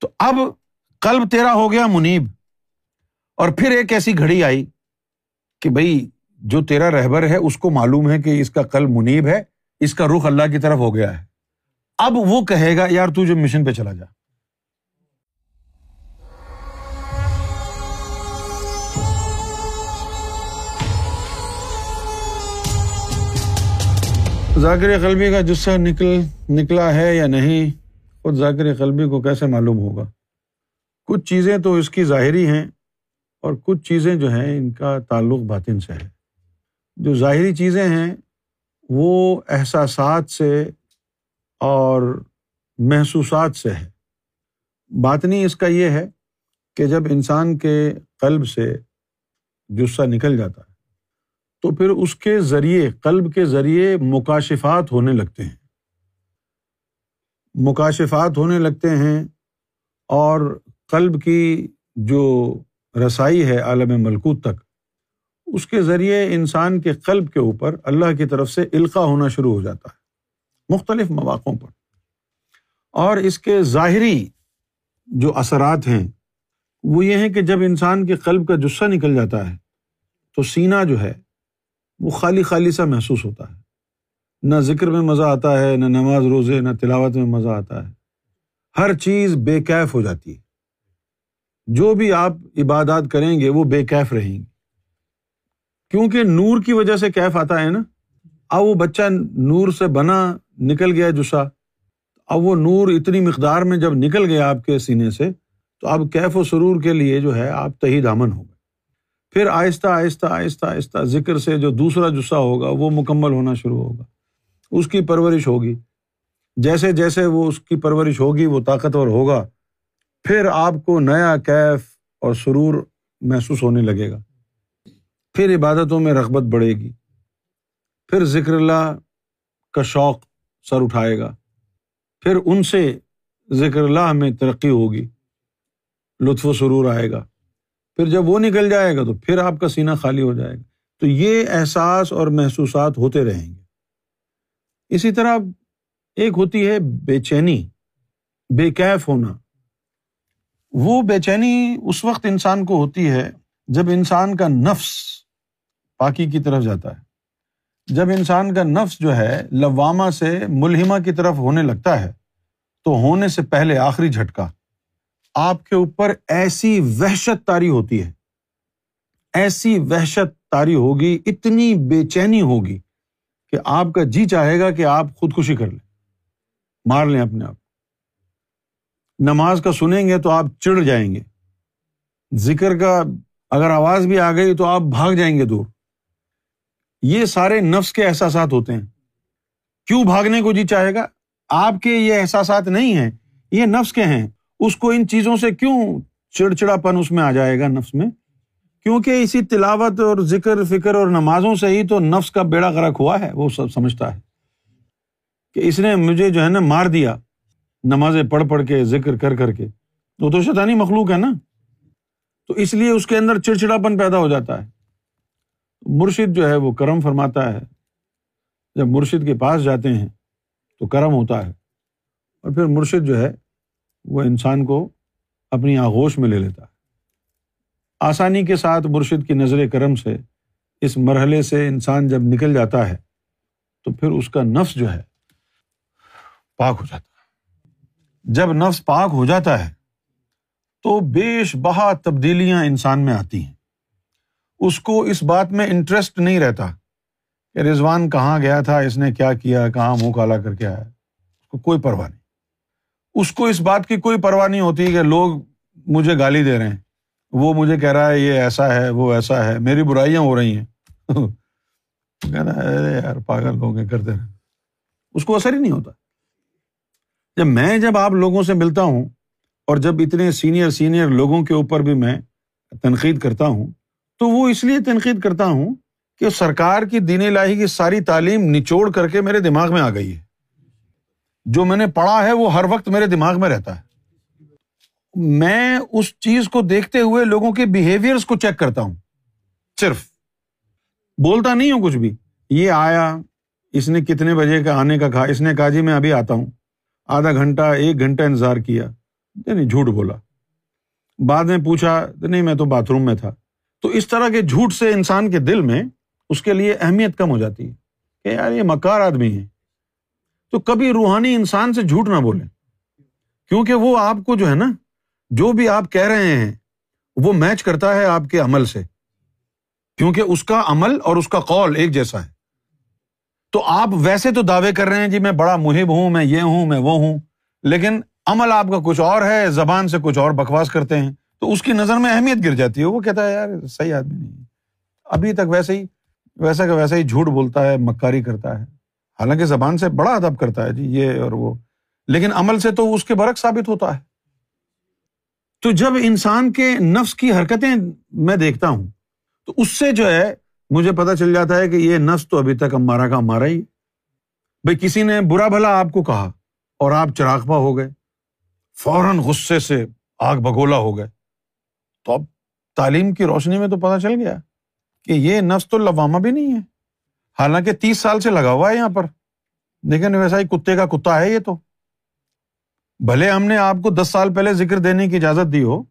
تو اب کلب تیرا ہو گیا منیب۔ اور پھر ایک ایسی گھڑی آئی کہ بھائی جو تیرا رہبر ہے، اس کو معلوم ہے کہ اس کا کلب منیب ہے، اس کا رخ اللہ کی طرف ہو گیا ہے۔ اب وہ کہے گا، یار تو جو مشن پہ چلا جا۔ ذاکر قلبی کا جسہ نکل، نکلا ہے یا نہیں؟ خود ذاکر قلبی کو کیسے معلوم ہوگا؟ کچھ چیزیں تو اس کی ظاہری ہیں اور کچھ چیزیں جو ہیں ان کا تعلق باطن سے ہے۔ جو ظاہری چیزیں ہیں، وہ احساسات سے اور محسوسات سے ہے باطنی اس کا یہ ہے کہ جب انسان کے قلب سے جسہ نکل جاتا ہے، تو پھر اس کے ذریعے، قلب کے ذریعے مکاشفات ہونے لگتے ہیں۔ مکاشفات ہونے لگتے ہیں اور قلب کی جو رسائی ہے عالم ملکوت تک، اس کے ذریعے انسان کے قلب کے اوپر اللہ کی طرف سے القا ہونا شروع ہو جاتا ہے، مختلف مواقعوں پر۔ اور اس کے ظاہری جو اثرات ہیں، وہ یہ ہیں کہ جب انسان کے قلب کا جسہ نکل جاتا ہے، تو سینہ جو ہے، وہ خالی خالی سا محسوس ہوتا ہے۔ نہ ذکر میں مزہ آتا ہے، نہ نماز، روزے، نہ تلاوت میں مزہ آتا ہے۔ ہر چیز بے کیف ہو جاتی ہے۔ جو بھی آپ عبادات کریں گے، وہ بے کیف رہیں گی۔ کیونکہ نور کی وجہ سے کیف آتا ہے نا۔ اب وہ بچہ نور سے بنا نکل گیا جسا۔ اب وہ نور اتنی مقدار میں جب نکل گیا آپ کے سینے سے، تو اب کیف و سرور کے لیے جو ہے، آپ تہی دامن ہو گئے۔ پھر آہستہ آہستہ آہستہ آہستہ ذکر سے جو دوسرا جسہ ہوگا، وہ مکمل ہونا شروع ہوگا۔ اس کی پرورش ہوگی۔ جیسے جیسے وہ اس کی پرورش ہوگی، وہ طاقتور ہوگا، پھر آپ کو نیا کیف اور سرور محسوس ہونے لگے گا۔ پھر عبادتوں میں رغبت بڑھے گی۔ پھر ذکر اللہ کا شوق سر اٹھائے گا۔ پھر ان سے ذکر اللہ میں ترقی ہوگی، لطف و سرور آئے گا۔ پھر جب وہ نکل جائے گا تو پھر آپ کا سینہ خالی ہو جائے گا۔ تو یہ احساس اور محسوسات ہوتے رہیں گے۔ اسی طرح ایک ہوتی ہے بے چینی، بے کیف ہونا۔ وہ بے چینی اس وقت انسان کو ہوتی ہے جب انسان کا نفس پاکی کی طرف جاتا ہے۔ جب انسان کا نفس جو ہے لوامہ سے ملحمہ کی طرف ہونے لگتا ہے، تو ہونے سے پہلے آخری جھٹکا۔ آپ کے اوپر ایسی وحشت تاری ہوتی ہے۔ ایسی وحشت تاری ہوگی، اتنی بے چینی ہوگی۔ کہ آپ کا جی چاہے گا کہ آپ خودکشی کر لیں۔ مار لیں اپنے آپ۔ نماز کا سنیں گے تو آپ چڑ جائیں گے۔ ذکر کا اگر آواز بھی آ گئی تو آپ بھاگ جائیں گے دور۔ یہ سارے نفس کے احساسات ہوتے ہیں۔ کیوں بھاگنے کو جی چاہے گا؟ آپ کے یہ احساسات نہیں ہیں، یہ نفس کے ہیں۔ اس کو ان چیزوں سے کیوں چڑچڑا پن اس میں آ جائے گا، نفس میں؟ کیونکہ اسی تلاوت اور ذکر، فکر اور نمازوں سے ہی تو نفس کا بیڑا غرق ہوا ہے، وہ سب سمجھتا ہے کہ اس نے مجھے جو ہے نا مار دیا، نمازیں پڑھ پڑھ کے، ذکر کر کر کے۔ وہ تو شیطانی مخلوق ہے نا۔ تو اس لیے اس کے اندر چڑچڑا پن پیدا ہو جاتا ہے۔ مرشد جو ہے وہ کرم فرماتا ہے۔ جب مرشد کے پاس جاتے ہیں تو کرم ہوتا ہے۔ اور پھر مرشد جو ہے وہ انسان کو اپنی آغوش میں لے لیتا ہے۔ آسانی کے ساتھ مرشد کی نظر کرم سے اس مرحلے سے انسان جب نکل جاتا ہے تو پھر اس کا نفس جو ہے پاک ہو جاتا ہے۔ جب نفس پاک ہو جاتا ہے تو بیش بہا تبدیلیاں انسان میں آتی ہیں۔ اس کو اس بات میں انٹرسٹ نہیں رہتا کہ رضوان کہاں گیا تھا، اس نے کیا کیا، کہاں منہ کالا کر کے آیا۔ اس کو کوئی پرواہ نہیں۔ اس کو اس بات کی کوئی پرواہ نہیں ہوتی کہ لوگ مجھے گالی دے رہے ہیں۔ وہ مجھے کہہ رہا ہے، یہ ایسا ہے، وہ ایسا ہے، میری برائیاں ہو رہی ہیں۔ یار، پاگل لوگ کرتے رہے اس کو اثر ہی نہیں ہوتا۔ جب میں، جب آپ لوگوں سے ملتا ہوں، اور جب اتنے سینئر سینئر لوگوں کے اوپر بھی میں تنقید کرتا ہوں، تو وہ اس لیے تنقید کرتا ہوں کہ سرکار کی دین لاہی کی ساری تعلیم نچوڑ کر کے میرے دماغ میں آ گئی ہے۔ جو میں نے پڑھا ہے، وہ ہر وقت میرے دماغ میں رہتا ہے۔ میں اس چیز کو دیکھتے ہوئے لوگوں کے بہیویئر کو چیک کرتا ہوں۔ صرف۔ بولتا نہیں ہوں کچھ بھی۔ یہ آیا، اس نے کتنے بجے کا آنے کا کہا، اس نے کہا جی میں ابھی آتا ہوں۔ آدھا گھنٹہ، ایک گھنٹہ انتظار کیا۔ نہیں جھوٹ بولا۔ بعد میں پوچھا، نہیں، میں تو باتھ روم میں تھا۔ تو اس طرح کے جھوٹ سے انسان کے دل میں اس کے لیے اہمیت کم ہو جاتی ہے کہ یار، یہ مکار آدمی ہے۔ تو کبھی روحانی انسان سے جھوٹ نہ بولے کیونکہ وہ آپ کو جو ہے نا جو بھی آپ کہہ رہے ہیں، وہ میچ کرتا ہے آپ کے عمل سے۔ کیونکہ اس کا عمل اور اس کا قول ایک جیسا ہے۔ تو آپ ویسے تو دعوے کر رہے ہیں جی میں بڑا محب ہوں، میں یہ ہوں، میں وہ ہوں، لیکن عمل آپ کا کچھ اور ہے، زبان سے کچھ اور بکواس کرتے ہیں۔ تو اس کی نظر میں اہمیت گر جاتی ہے۔ وہ کہتا ہے، یار، صحیح آدمی نہیں ابھی تک ویسے ہی ویسا کہ ویسا ہی جھوٹ بولتا ہے، مکاری کرتا ہے۔ حالانکہ زبان سے بڑا ادب کرتا ہے جی یہ اور وہ۔ لیکن عمل سے تو اس کے برق ثابت ہوتا ہے۔ تو جب انسان کے نفس کی حرکتیں میں دیکھتا ہوں، تو اس سے جو ہے، مجھے پتا چل جاتا ہے کہ یہ نفس تو ابھی تک ہمارا کا ہمارا ہی۔ بھائی کسی نے برا بھلا آپ کو کہا اور آپ چراغپا ہو گئے، فوراً غصے سے آگ بگولا ہو گئے۔ تو اب تعلیم کی روشنی میں تو پتا چل گیا کہ یہ نفس تو لوامہ بھی نہیں ہے۔ حالانکہ تیس سال سے لگا ہوا ہے یہاں پر۔ لیکن ویسا ہی کتے کا کتا ہے یہ تو۔ بھلے ہم نے آپ کو دس سال پہلے ذکر دینے کی اجازت دی ہو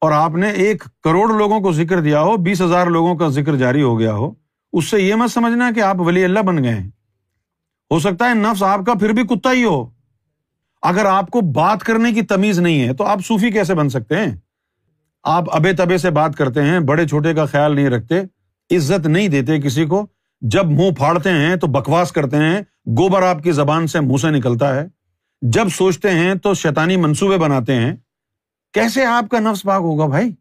اور آپ نے ایک کروڑ لوگوں کو ذکر دیا ہو، بیس ہزار لوگوں کا ذکر جاری ہو گیا ہو، اس سے یہ مت سمجھنا کہ آپ ولی اللہ بن گئے ہیں۔ ہو سکتا ہے نفس آپ کا پھر بھی کتا ہی ہو۔ اگر آپ کو بات کرنے کی تمیز نہیں ہے تو آپ صوفی کیسے بن سکتے ہیں؟ آپ ابے تبے سے بات کرتے ہیں، بڑے چھوٹے کا خیال نہیں رکھتے، عزت نہیں دیتے کسی کو۔ جب منہ پھاڑتے ہیں تو بکواس کرتے ہیں، گوبر آپ کی زبان سے منہ سے نکلتا ہے۔ جب سوچتے ہیں تو شیتانی منصوبے بناتے ہیں۔ کیسے آپ کا نفس پاک ہوگا بھائی؟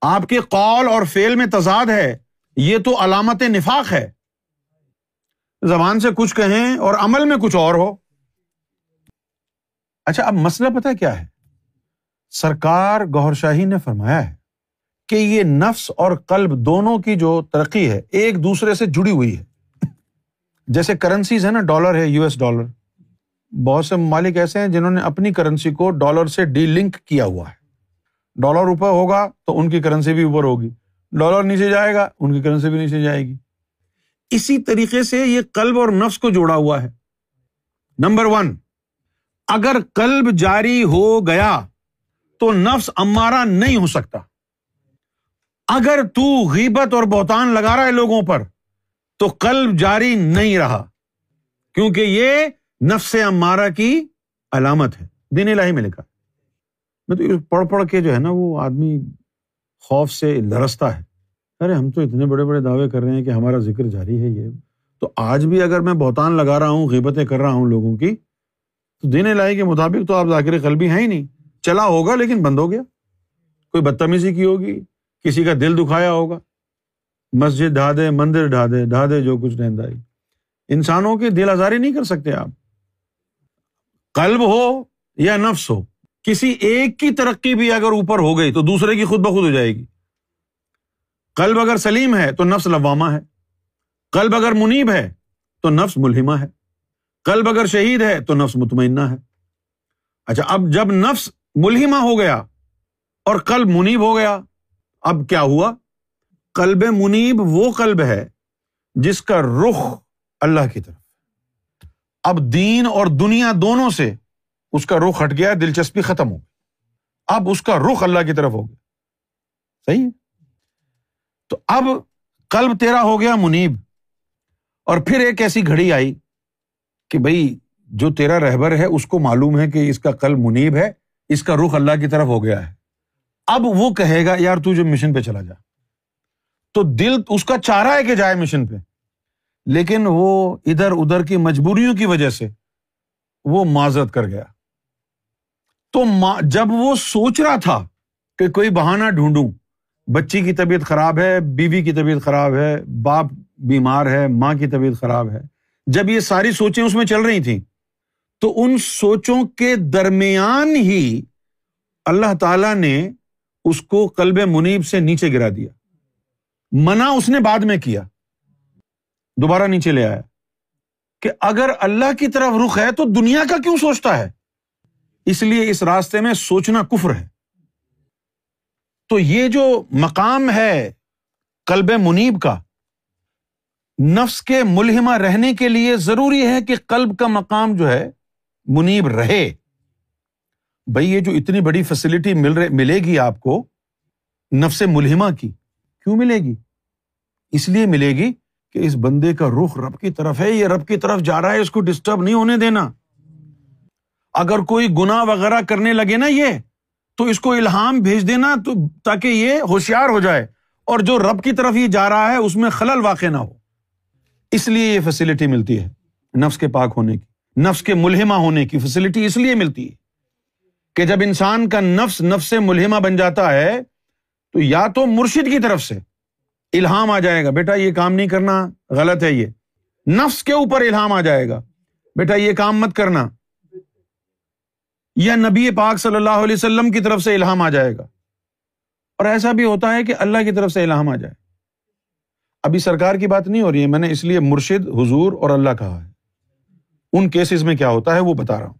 آپ کے قول اور فیل میں تضاد ہے۔ یہ تو علامت نفاق ہے۔ زبان سے کچھ کہیں اور عمل میں کچھ اور ہو۔ اچھا اب مسئلہ پتا کیا ہے؟ سرکار گور شاہی نے فرمایا ہے کہ یہ نفس اور قلب دونوں کی جو ترقی ہے، ایک دوسرے سے جڑی ہوئی ہے۔ جیسے کرنسیز ہے نا، ڈالر ہے، یو ایس ڈالر۔ بہت سے ممالک ایسے ہیں جنہوں نے اپنی کرنسی کو ڈالر سے ڈی لنک کیا ہوا ہے۔ ڈالر اوپر ہوگا تو ان کی کرنسی بھی اوپر ہوگی۔ ڈالر نیچے جائے گا، ان کی کرنسی بھی نیچے جائے گی۔ اسی طریقے سے یہ کلب اور نفس کو جوڑا ہوا ہے۔ نمبر ون، اگر کلب جاری ہو گیا تو نفس امارا نہیں ہو سکتا۔ اگر تو غیبت اور بہتان لگا رہا ہے لوگوں پر، تو کلب جاری نہیں رہا۔ کیونکہ یہ نفس امارا کی علامت ہے، دین الہی میں لکھا میں تو پڑھ پڑھ کے جو ہے نا وہ آدمی خوف سے لرستا ہے۔ ارے، ہم تو اتنے بڑے بڑے دعوے کر رہے ہیں کہ ہمارا ذکر جاری ہے یہ۔ تو آج بھی اگر میں بہتان لگا رہا ہوں، غیبتیں کر رہا ہوں لوگوں کی، تو دین الہی کے مطابق تو آپ ذاکر قلبی ہیں ہی نہیں۔ چلا ہوگا لیکن بند ہو گیا۔ کوئی بدتمیزی کی ہوگی، کسی کا دل دکھایا ہوگا۔ مسجد ڈھا دے، مندر ڈھا دے ڈھا دے جو کچھ رہتا انسانوں کی دل آزاری نہیں کر سکتے آپ۔ قلب ہو یا نفس ہو، کسی ایک کی ترقی بھی اگر اوپر ہو گئی تو دوسرے کی خود بخود ہو جائے گی۔ قلب اگر سلیم ہے تو نفس لوامہ ہے۔ قلب اگر منیب ہے تو نفس ملحمہ ہے۔ قلب اگر شہید ہے تو نفس مطمئنہ ہے۔ اچھا اب جب نفس ملحمہ ہو گیا اور قلب منیب ہو گیا، اب کیا ہوا؟ کلب منیب وہ کلب ہے جس کا رخ اللہ کی طرف۔ اب دین اور دنیا دونوں سے اس کا رخ ہٹ گیا، دلچسپی ختم ہو گئی۔ اب اس کا رخ اللہ کی طرف ہو گیا۔ صحیح ہے؟ تو اب کلب تیرا ہو گیا منیب۔ اور پھر ایک ایسی گھڑی آئی کہ بھائی جو تیرا رہبر ہے، اس کو معلوم ہے کہ اس کا کل منیب ہے، اس کا رخ اللہ کی طرف ہو گیا ہے۔ اب وہ کہے گا، یار تو جو مشن پہ چلا جا۔ تو دل اس کا چارہ ہے کہ جائے مشن پہ۔ لیکن وہ ادھر ادھر کی مجبوریوں کی وجہ سے وہ معذرت کر گیا۔ تو جب وہ سوچ رہا تھا کہ کوئی بہانا ڈھونڈوں، بچی کی طبیعت خراب ہے، بیوی کی طبیعت خراب ہے، باپ بیمار ہے، ماں کی طبیعت خراب ہے، جب یہ ساری سوچیں اس میں چل رہی تھیں، تو ان سوچوں کے درمیان ہی اللہ تعالی نے اس کو کلب منیب سے نیچے گرا دیا۔ منع اس نے بعد میں کیا۔ دوبارہ نیچے لے آیا کہ اگر اللہ کی طرف رخ ہے تو دنیا کا کیوں سوچتا ہے؟ اس لیے اس راستے میں سوچنا کفر ہے۔ تو یہ جو مقام ہے کلب منیب کا، نفس کے ملحمہ رہنے کے لیے ضروری ہے کہ کلب کا مقام جو ہے منیب رہے۔ بھائی یہ جو اتنی بڑی فیسلٹی مل رہے، ملے گی آپ کو نفس ملحمہ کی، کیوں ملے گی؟ اس لیے ملے گی کہ اس بندے کا رخ رب کی طرف ہے، یہ رب کی طرف جا رہا ہے، اس کو ڈسٹرب نہیں ہونے دینا۔ اگر کوئی گنا وغیرہ کرنے لگے نا یہ، تو اس کو الحام بھیج دینا تو تاکہ یہ ہوشیار ہو جائے۔ اور جو رب کی طرف یہ جا رہا ہے، اس میں خلل واقع نہ ہو۔ اس لیے یہ فیسلٹی ملتی ہے، نفس کے پاک ہونے کی، نفس کے ملحمہ ہونے کی فیسلٹی اس لیے ملتی ہے کہ جب انسان کا نفس نفس ملحمہ بن جاتا ہے، تو یا تو مرشد کی طرف سے الحام آ جائے گا۔ بیٹا، یہ کام نہیں کرنا غلط ہے یہ۔ نفس کے اوپر الحام آ جائے گا۔ بیٹا، یہ کام مت کرنا۔ یا نبی پاک صلی اللہ علیہ وسلم کی طرف سے الحام آ جائے گا۔ اور ایسا بھی ہوتا ہے کہ اللہ کی طرف سے الحام آ جائے۔ ابھی سرکار کی بات نہیں ہو رہی ہے، میں نے اس لیے مرشد، حضور اور اللہ کہا ہے۔ ان کیسز میں کیا ہوتا ہے وہ بتا رہا ہوں۔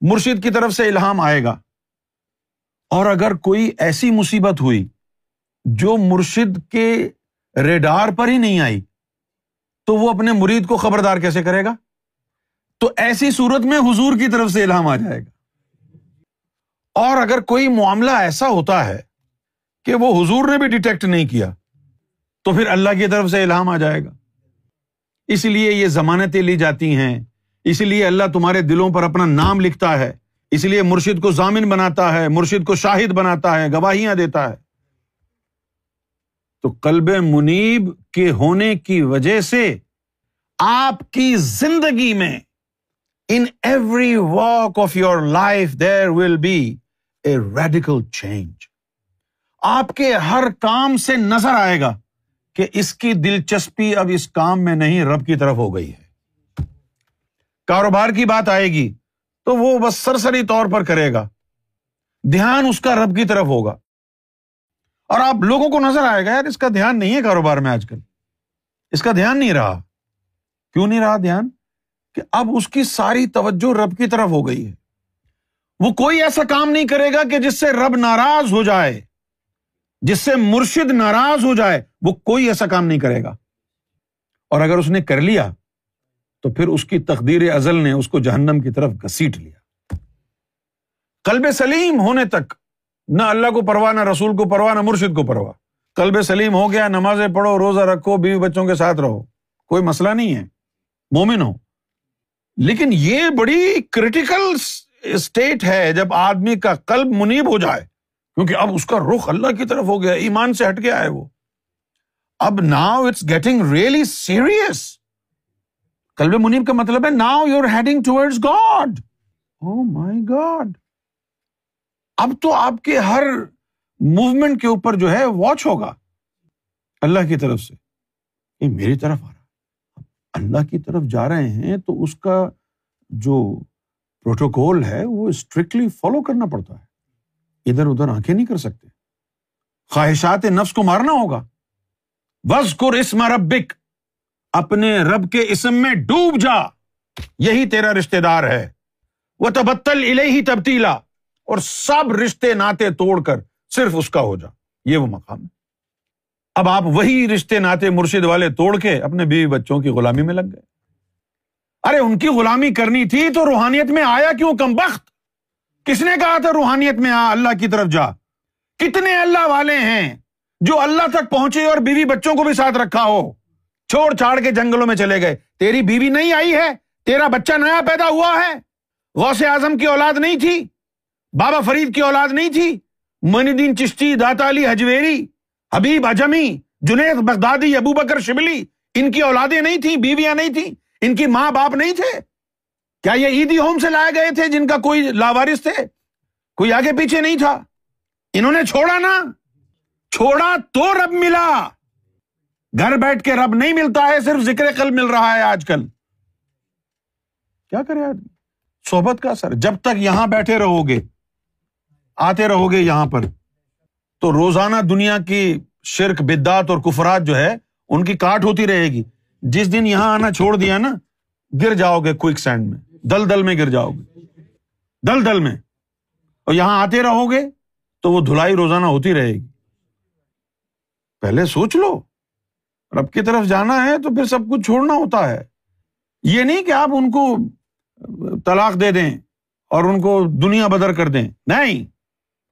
مرشد کی طرف سے الحام آئے گا۔ اور اگر کوئی ایسی مصیبت ہوئی جو مرشد کے ریڈار پر ہی نہیں آئی، تو وہ اپنے مرید کو خبردار کیسے کرے گا؟ تو ایسی صورت میں حضور کی طرف سے الحام آ جائے گا۔ اور اگر کوئی معاملہ ایسا ہوتا ہے کہ وہ حضور نے بھی ڈیٹیکٹ نہیں کیا، تو پھر اللہ کی طرف سے الحام آ جائے گا۔ اس لیے یہ ضمانتیں لی جاتی ہیں، اس لیے اللہ تمہارے دلوں پر اپنا نام لکھتا ہے، اس لیے مرشد کو ضامن بناتا ہے، مرشد کو شاہد بناتا ہے، گواہیاں دیتا ہے۔ تو کلب منیب کے ہونے کی وجہ سے آپ کی زندگی میں in every walk of your life there will be a radical change آپ کے ہر کام سے نظر آئے گا کہ اس کی دلچسپی اب اس کام میں نہیں، رب کی طرف ہو گئی ہے۔ کاروبار کی بات آئے گی تو وہ بس سرسری طور پر کرے گا۔ دھیان اس کا رب کی طرف ہوگا۔ اور آپ لوگوں کو نظر آئے گا، یار، اس کا دھیان نہیں ہے کاروبار میں آج کل۔ اس کا دھیان نہیں رہا۔ کیوں نہیں رہا دھیان؟ کہ اب اس کی ساری توجہ رب کی طرف ہو گئی ہے۔ وہ کوئی ایسا کام نہیں کرے گا کہ جس سے رب ناراض ہو جائے، جس سے مرشد ناراض ہو جائے، وہ کوئی ایسا کام نہیں کرے گا۔ اور اگر اس نے کر لیا، تو پھر اس کی تقدیر ازل نے اس کو جہنم کی طرف گسیٹ لیا۔ کلب سلیم ہونے تک نہ اللہ کو پرواہ، نہ رسول کو پرواہ، نہ مرشد کو پرواہ۔ کلب سلیم ہو گیا، نمازیں پڑھو، روزہ رکھو، بیوی بچوں کے ساتھ رہو۔ کوئی مسئلہ نہیں ہے۔ مومن ہو۔ لیکن یہ بڑی کریٹیکل اسٹیٹ ہے جب آدمی کا کلب منیب ہو جائے۔ کیونکہ اب اس کا رخ اللہ کی طرف ہو گیا، ایمان سے ہٹ گیا ہے وہ۔ اب now it's getting really serious club منیب کا مطلب ہے ناؤ یو آر ہیڈنگ ٹوڈ گاڈ او مائی گاڈ اب تو آپ کے ہر موومنٹ کے اوپر جو ہے واچ ہوگا۔ اللہ کی طرف سے۔ یہ میری طرف آ رہا اللہ کی طرف جا رہے ہیں تو اس کا جو پروٹوکول ہے وہ اسٹرکٹلی فالو کرنا پڑتا ہے۔ ادھر ادھر آنکھیں نہیں کر سکتے۔ خواہشات نفس کو مارنا ہوگا۔ بس اسم ربک۔ اپنے رب کے اسم میں ڈوب جا۔ یہی تیرا رشتے دار ہے۔ وہ تبتل الہی تبدیلا اور سب رشتے ناطے توڑ کر صرف اس کا ہو جا۔ یہ وہ مقام ہے۔ اب آپ وہی رشتے ناطے مرشد والے توڑ کے اپنے بیوی بچوں کی غلامی میں لگ گئے۔ ارے، ان کی غلامی کرنی تھی تو روحانیت میں آیا کیوں کم بخت؟ کس نے کہا تھا روحانیت میں آ، اللہ کی طرف جا؟ کتنے اللہ والے ہیں جو اللہ تک پہنچے اور بیوی بچوں کو بھی ساتھ رکھا ہو۔ چھوڑ چھاڑ کے جنگلوں میں چلے گئے۔ تیری بیوی نہیں آئی ہے، تیرا بچہ نیا پیدا ہوا ہے۔ غوث اعظم کی اولاد نہیں تھی۔ بابا فرید کی اولاد نہیں تھی؟ منی الدین چشتی، داتا علی حجویری، حبیب اجمی، جنید بغدادی، ابو بکر شبلی ان کی اولادیں نہیں تھیں، بیویاں نہیں تھیں، ان کی ماں باپ نہیں تھے؟ کیا یہ عیدی ہوم سے لائے گئے تھے جن کا کوئی لاوارث تھے؟ کوئی آگے پیچھے نہیں تھا؟ انہوں نے چھوڑا نا؟ چھوڑا تو رب ملا۔ گھر بیٹھ کے رب نہیں ملتا ہے، صرف ذکر قلب مل رہا ہے آج کل۔ کیا کرے آدمی؟ صحبت کا اثر، جب تک یہاں بیٹھے رہو گے۔ آتے رہو گے یہاں پر۔ تو روزانہ دنیا کی شرک بدعت اور کفرات جو ہے، ان کی کاٹ ہوتی رہے گی۔ جس دن یہاں آنا چھوڑ دیا نا، گر جاؤ گے کوئک سینڈ میں۔ دل دل میں گر جاؤ گے۔ دل دل میں۔ اور یہاں آتے رہو گے تو وہ دھلائی روزانہ ہوتی رہے گی۔ پہلے سوچ لو۔ رب کی طرف جانا ہے تو پھر سب کچھ چھوڑنا ہوتا ہے۔ یہ نہیں کہ آپ ان کو طلاق دے دیں اور ان کو دنیا بدر کر دیں۔ نہیں۔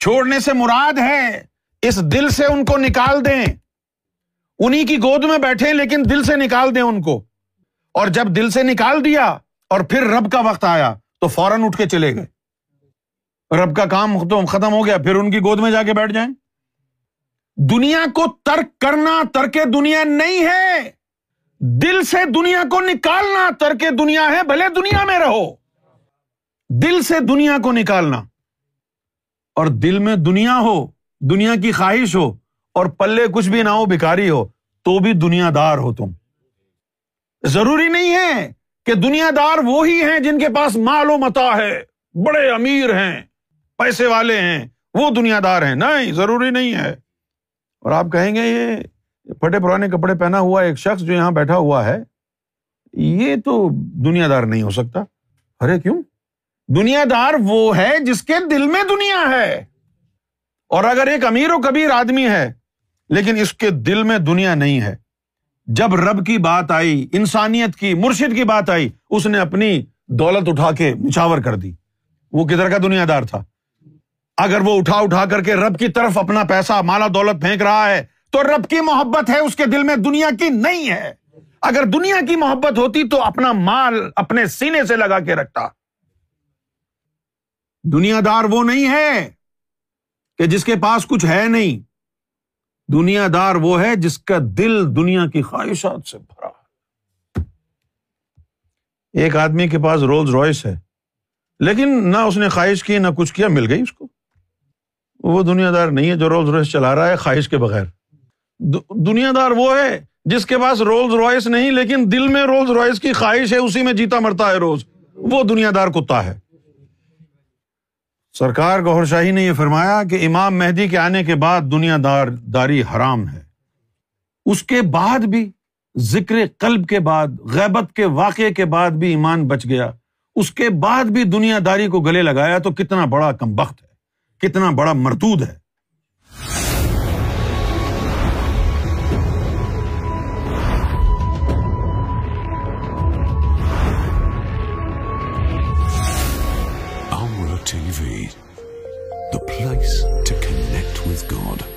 چھوڑنے سے مراد ہے، اس دل سے ان کو نکال دیں۔ انہیں کی گود میں بیٹھے لیکن دل سے نکال دیں ان کو۔ اور جب دل سے نکال دیا اور پھر رب کا وقت آیا تو فوراً اٹھ کے چلے گئے۔ رب کا کام تو ختم ہو گیا، پھر ان کی گود میں جا کے بیٹھ جائیں۔ دنیا کو ترک کرنا ترک دنیا نہیں ہے۔ دل سے دنیا کو نکالنا ترک دنیا ہے، بھلے دنیا میں رہو۔ دل سے دنیا کو نکالنا۔ اور دل میں دنیا ہو، دنیا کی خواہش ہو اور پلے کچھ بھی نہ ہو، بھکاری ہو، تو بھی دنیا دار ہو تم۔ ضروری نہیں ہے کہ دنیا دار وہی ہیں جن کے پاس مال و متا ہے، بڑے امیر ہیں، پیسے والے ہیں، وہ دنیا دار ہیں۔ نہیں، ضروری نہیں ہے۔ اور آپ کہیں گے، یہ پھٹے پرانے کپڑے پہنا ہوا ایک شخص جو یہاں بیٹھا ہوا ہے، یہ تو دنیا دار نہیں ہو سکتا۔ ارے کیوں؟ دنیا دار وہ ہے جس کے دل میں دنیا ہے۔ اور اگر ایک امیر و کبیر آدمی ہے، لیکن اس کے دل میں دنیا نہیں ہے۔ جب رب کی بات آئی، انسانیت کی، مرشد کی بات آئی، اس نے اپنی دولت اٹھا کے نچاور کر دی۔ وہ کدھر کا دنیا دار تھا؟ اگر وہ اٹھا اٹھا کر کے رب کی طرف اپنا پیسہ مالا دولت پھینک رہا ہے، تو رب کی محبت ہے، اس کے دل میں دنیا کی نہیں ہے۔ اگر دنیا کی محبت ہوتی تو اپنا مال اپنے سینے سے لگا کے رکھتا۔ دنیا دار وہ نہیں ہے کہ جس کے پاس کچھ ہے نہیں۔ دنیا دار وہ ہے جس کا دل دنیا کی خواہشات سے بھرا ایک آدمی کے پاس رولز روئس ہے، لیکن نہ اس نے خواہش کی، نہ کچھ کیا، مل گئی اس کو۔ وہ دنیا دار نہیں ہے جو رولز روئس چلا رہا ہے خواہش کے بغیر۔ دنیا دار وہ ہے جس کے پاس رولز روئس نہیں، لیکن دل میں رولز روئس کی خواہش ہے، اسی میں جیتا مرتا ہے روز۔ وہ دنیا دار کتا ہے۔ سرکار گور شاہی نے یہ فرمایا کہ امام مہدی کے آنے کے بعد دنیا دار داری حرام ہے۔ اس کے بعد بھی ذکر قلب کے بعد، غیبت کے واقعے کے بعد بھی ایمان بچ گیا۔ اس کے بعد بھی دنیا داری کو گلے لگایا تو کتنا بڑا کم بخت ہے، کتنا بڑا مردود ہے۔ TV, the place to connect with God.